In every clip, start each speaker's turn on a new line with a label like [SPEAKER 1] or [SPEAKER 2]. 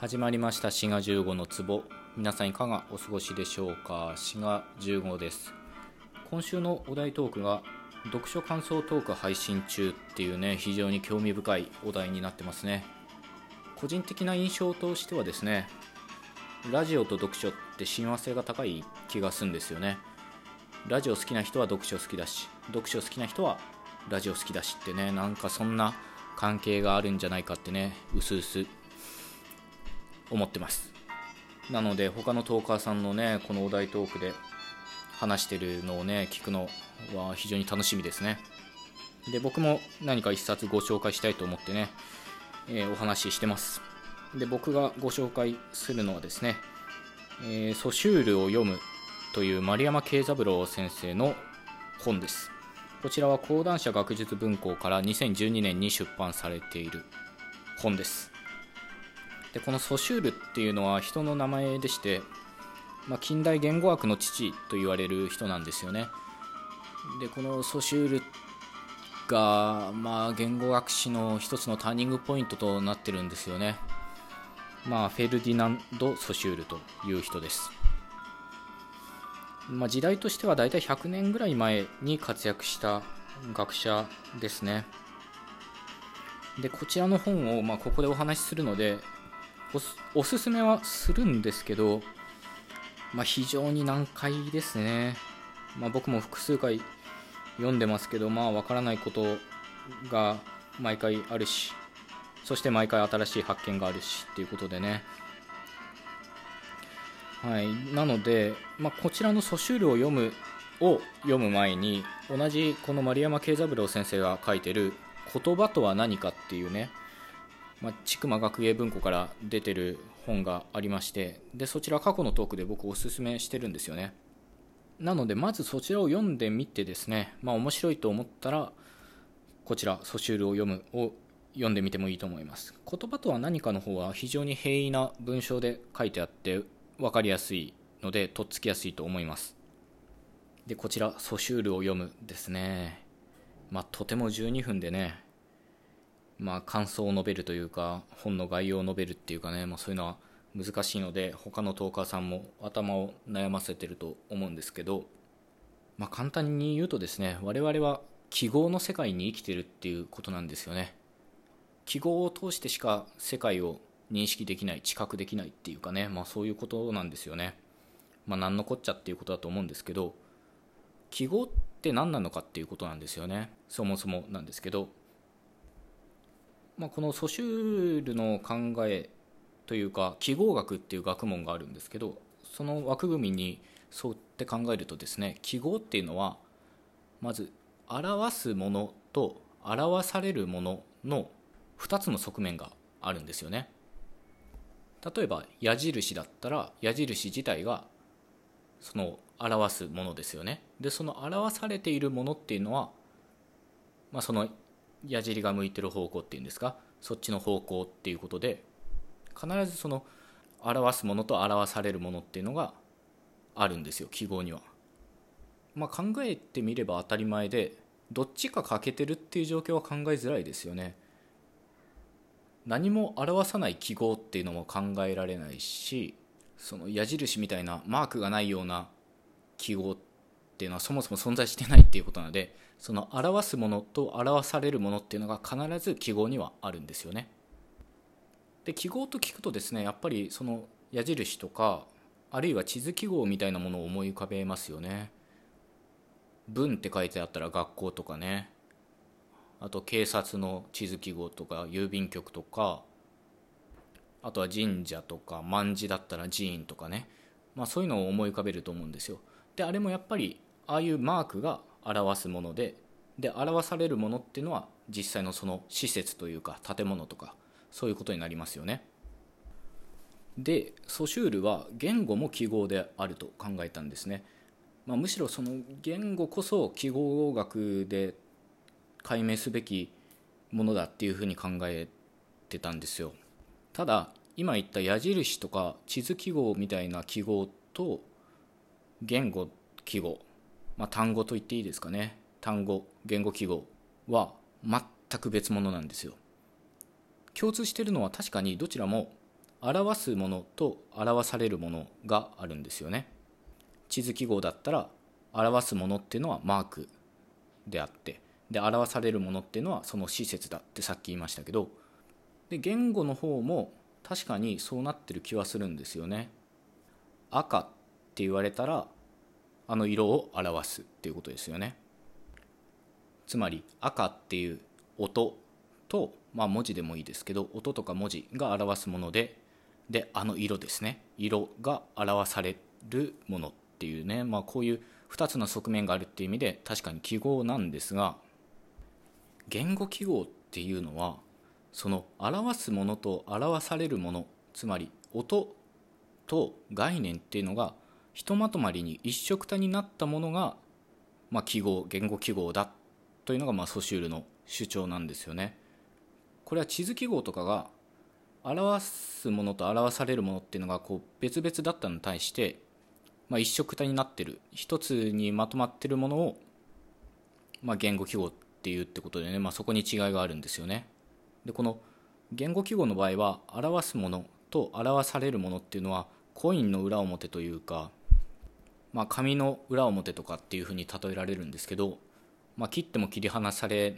[SPEAKER 1] 始まりました滋賀15の壺。皆さんいかがお過ごしでしょうか？滋賀15です。今週のお題トークが読書感想トーク配信中っていうね非常に興味深いお題になってますね。個人的な印象としてはですねラジオと読書って親和性が高い気がするんですよね。ラジオ好きな人は読書好きだし読書好きな人はラジオ好きだしってねなんかそんな関係があるんじゃないかってねうすうす思ってます。なので他のトーカーさんのねこのお題トークで話してるのをね聞くのは非常に楽しみですね。で僕も何か一冊ご紹介したいと思ってね、えー、お話ししてます。で僕がご紹介するのはですね「えー、ソシュールを読む」という丸山慶三郎先生の本です。こちらは講談社学術文庫から2012年に出版されている本です。でこのソシュールっていうのは人の名前でして、まあ、近代言語学の父と言われる人なんですよね。でこのソシュールが、まあ、言語学史の一つのターニングポイントとなってるんですよね。まあフェルディナンド・ソシュールという人です。まあ、時代としては大体100年ぐらい前に活躍した学者ですね。でこちらの本を、まあ、ここでお話しするのでおすすめはするんですけど、まあ、非常に難解ですね、まあ、僕も複数回読んでますけどまあわからないことが毎回あるしそして毎回新しい発見があるしっていうことでね。はい、なので、まあ、こちらのソシュールを読むを読む前に同じこの丸山慶三郎先生が書いてる「言葉とは何か」っていうね、まあ、千曲学芸文庫から出てる本がありましてでそちら過去のトークで僕おすすめしてるんですよね。なのでまずそちらを読んでみてですね、まあ、面白いと思ったらこちら「ソシュールを読む」を読んでみてもいいと思います。言葉とは何かの方は非常に平易な文章で書いてあって分かりやすいのでとっつきやすいと思います。でこちらソシュールを読むですね。まあとても12分でねまあ感想を述べるというか本の概要を述べるっていうかね、まあ、そういうのは難しいので他のトーカーさんも頭を悩ませてると思うんですけどまあ簡単に言うとですね我々は記号の世界に生きてるっていうことなんですよね記号を通してしか世界を認識できない知覚できないっていうかね、まあ、そういうことなんですよね。まあ、何のこっちゃっていうことだと思うんですけど記号って何なのかっていうことなんですよねそもそもなんですけど、まあ、このソシュールの考えというか記号学っていう学問があるんですけどその枠組みに沿って考えるとですね記号っていうのはまず表すものと表されるものの2つの側面があるんですよね。例えば矢印だったら矢印自体がその表すものですよねでその表されているものっていうのは、まあ、その矢尻が向いてる方向っていうんですか？そっちの方向っていうことで必ずその表すものと表されるものっていうのがあるんですよ記号には。まあ、考えてみれば当たり前でどっちか欠けてるっていう状況は考えづらいですよね。何も表さない記号っていうのも考えられないしその矢印みたいなマークがないような記号っていうのはそもそも存在してないっていうことなのでその表すものと表されるものっていうのが必ず記号にはあるんですよね。で記号と聞くとですねやっぱりその矢印とかあるいは地図記号みたいなものを思い浮かべますよね。文って書いてあったら学校とかねあと警察の地図記号とか郵便局とかあとは神社とか卍だったら寺院とかね、まあ、そういうのを思い浮かべると思うんですよであれもやっぱりああいうマークが表すものでで表されるものっていうのは実際のその施設というか建物とかそういうことになりますよね。でソシュールは言語も記号であると考えたんですね、まあ、むしろその言語こそ記号学で解明すべきものだっていうふうに考えてたんですよ。ただ今言った矢印とか地図記号みたいな記号と言語記号、まあ、単語と言っていいですかね。単語言語記号は全く別物なんですよ。共通しているのは確かにどちらも表すものと表されるものがあるんですよね。地図記号だったら表すものっていうのはマークであってで表されるものっていうのはその施設だってさっき言いましたけどで言語の方も確かにそうなってる気はするんですよね。赤って言われたらあの色を表すっていうことですよね。つまり赤っていう音と、まあ、文字でもいいですけど音とか文字が表すものでであの色ですね。色が表されるものっていうね、まあ、こういう2つの側面があるっていう意味で確かに記号なんですが言語記号っていうのはその表すものと表されるものつまり音と概念っていうのがひとまとまりに一緒くたになったものが、まあ、記号言語記号だというのがまあソシュールの主張なんですよね。これは地図記号とかが表すものと表されるものっていうのがこう別々だったのに対して、まあ、一緒くたになってる一つにまとまってるものを、まあ、言語記号っていうってことでね、まあ、そこに違いがあるんですよね。でこの言語記号の場合は表すものと表されるものっていうのはコインの裏表というか、まあ、紙の裏表とかっていうふうに例えられるんですけど、まあ、切っても切り離され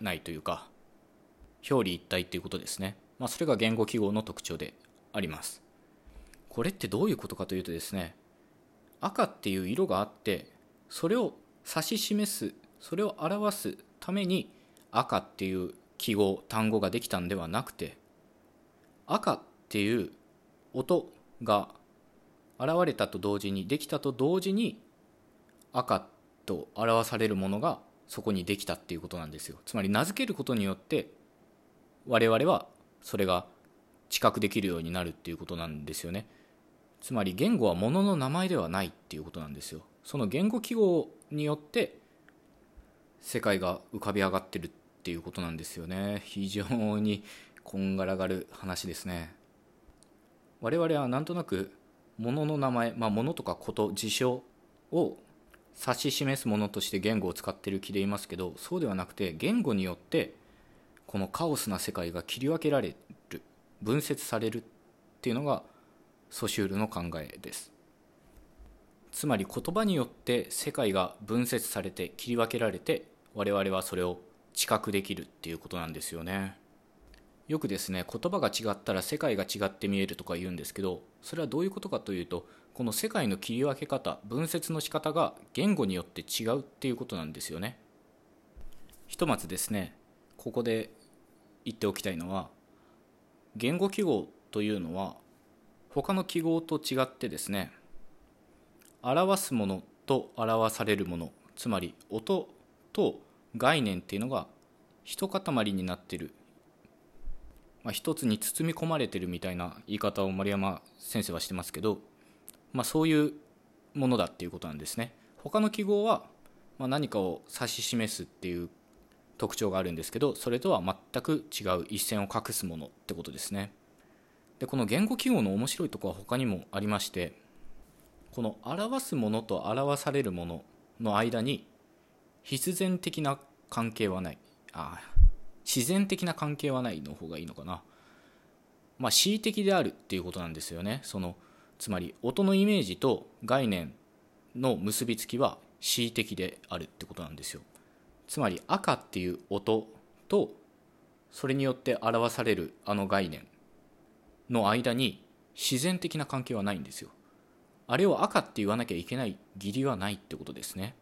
[SPEAKER 1] ないというか表裏一体っていうことですね、まあ、それが言語記号の特徴であります。これってどういうことかというとですね赤っていう色があってそれを指し示すそれを表すために赤っていう記号単語ができたんではなくて赤っていう音が現れたと同時にできたと同時に赤と表されるものがそこにできたっていうことなんですよ。つまり名付けることによって我々はそれが知覚できるようになるっていうことなんですよね。つまり言語はものの名前ではないっていうことなんですよ。その言語記号によって世界が浮かび上がってるっていうことなんですよね。非常にこんがらがる話ですね。我々はなんとなく物の名前、まあ、物とかこと事象を指し示すものとして言語を使ってる気でいますけどそうではなくて言語によってこのカオスな世界が切り分けられる分節されるっていうのがソシュールの考えです。つまり言葉によって世界が分節されて切り分けられて我々はそれを知覚できるっていうことなんですよね。よくですね言葉が違ったら世界が違って見えるとか言うんですけどそれはどういうことかというとこの世界の切り分け方分節の仕方が言語によって違うっていうことなんですよね。ひとまずですねここで言っておきたいのは言語記号というのは他の記号と違ってですね表すものと表されるものつまり音と概念っていうのが一塊になってる、まあ、一つに包み込まれてるみたいな言い方を丸山先生はしてますけど、まあ、そういうものだっていうことなんですね。他の記号は、ま、何かを指し示すっていう特徴があるんですけどそれとは全く違う一線を画すものってことですね。でこの言語記号の面白いところは他にもありましてこの表すものと表されるものの間に必然的な関係はない。あ自然的な関係はないの方がいいのかな。まあ恣意的であるっていうことなんですよね。そのつまり音のイメージと概念の結びつきは恣意的であるってことなんですよ。つまり赤っていう音とそれによって表されるあの概念の間に自然的な関係はないんですよ。あれを赤って言わなきゃいけない義理はないってことですね。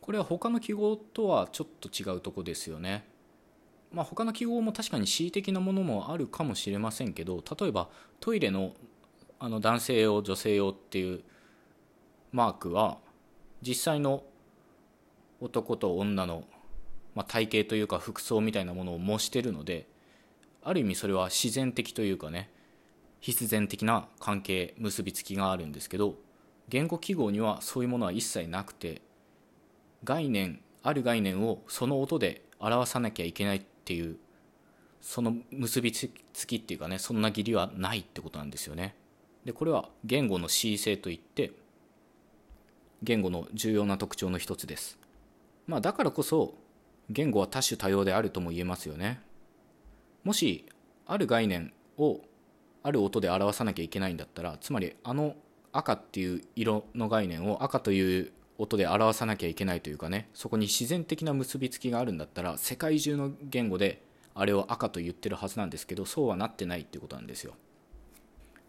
[SPEAKER 1] これは他の記号とはちょっと違うとこですよね。まあ、他の記号も確かに恣意的なものもあるかもしれませんけど例えばトイレのあの男性用女性用っていうマークは実際の男と女の、まあ、体型というか服装みたいなものを模してるのである意味それは自然的というかね必然的な関係結びつきがあるんですけど言語記号にはそういうものは一切なくて概念ある概念をその音で表さなきゃいけないっていうその結びつきっていうかねそんな義理はないってことなんですよね。でこれは言語の恣意性といって言語の重要な特徴の一つです。まあだからこそ言語は多種多様であるとも言えますよね。もしある概念をある音で表さなきゃいけないんだったらつまりあの赤っていう色の概念を赤という音で表さなきゃいけないというかねそこに自然的な結びつきがあるんだったら世界中の言語であれを赤と言ってるはずなんですけどそうはなってないっていうことなんですよ。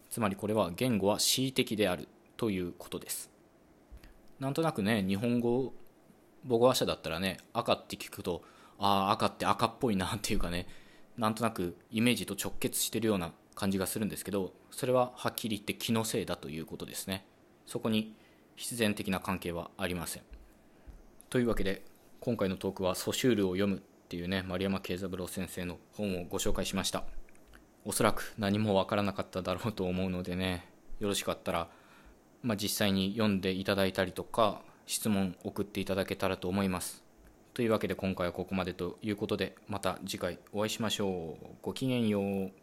[SPEAKER 1] つまりこれは言語は恣意的であるということです。なんとなくね日本語母語話者だったらね赤って聞くとああ赤って赤っぽいなっていうかねなんとなくイメージと直結してるような感じがするんですけどそれははっきり言って気のせいだということですね。そこに必然的な関係はありません。というわけで今回のトークは「ソシュールを読む」っていうね丸山慶三郎先生の本をご紹介しました。おそらく何もわからなかっただろうと思うのでねよろしかったら、まあ、実際に読んでいただいたりとか質問送っていただけたらと思います。というわけで今回はここまでということでまた次回お会いしましょう。ごきげんよう。